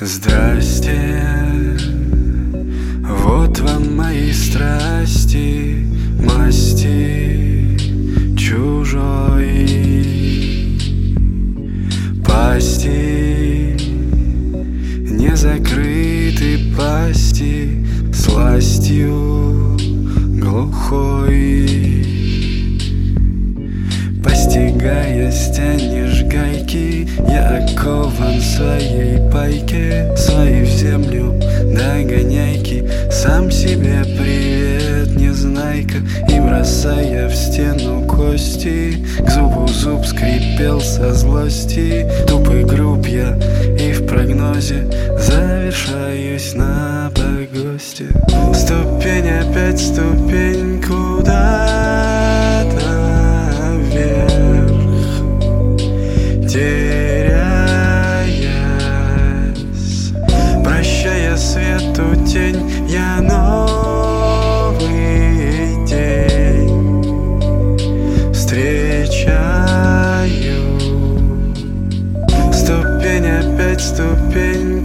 Здрасте, вот вам мои страсти, масти чужой пасти, не закрыты пасти сластью глухой. Постигая стянешь гайки, я окован своей пайке Свои в землю догоняйки Сам себе привет, незнайка И бросая в стену кости К зубу зуб скрипел со злости. Тупый груб я и в прогнозе Завершаюсь на погосте. Ступень опять ступень куда-то я новый день встречаю. Ступень опять ступень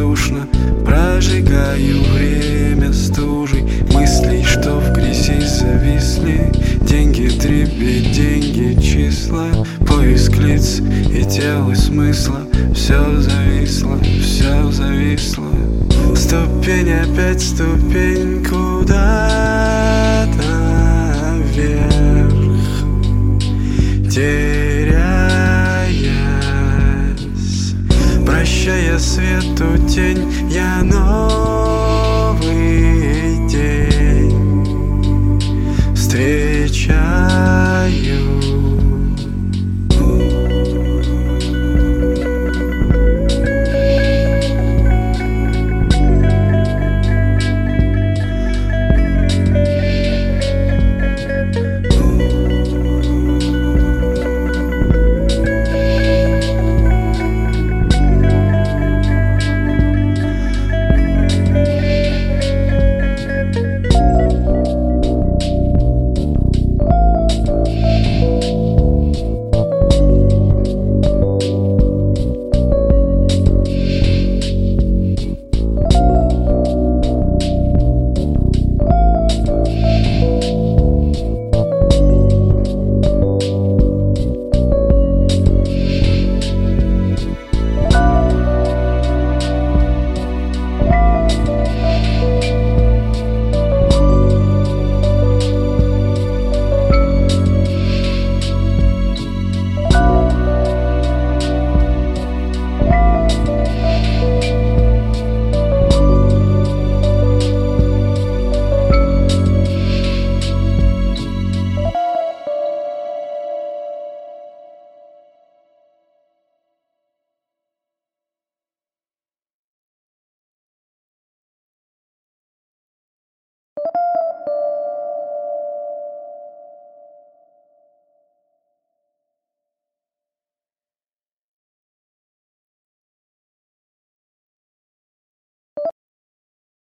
равнодушно Прожигаю время стужей. Мыслей, что в грязи зависли. Деньги трепет, деньги числа. Поиск лиц и тел и смысла. Все зависло, все зависло. Ступень опять ступень куда-то Прощая свету тень, я новый день встречаю.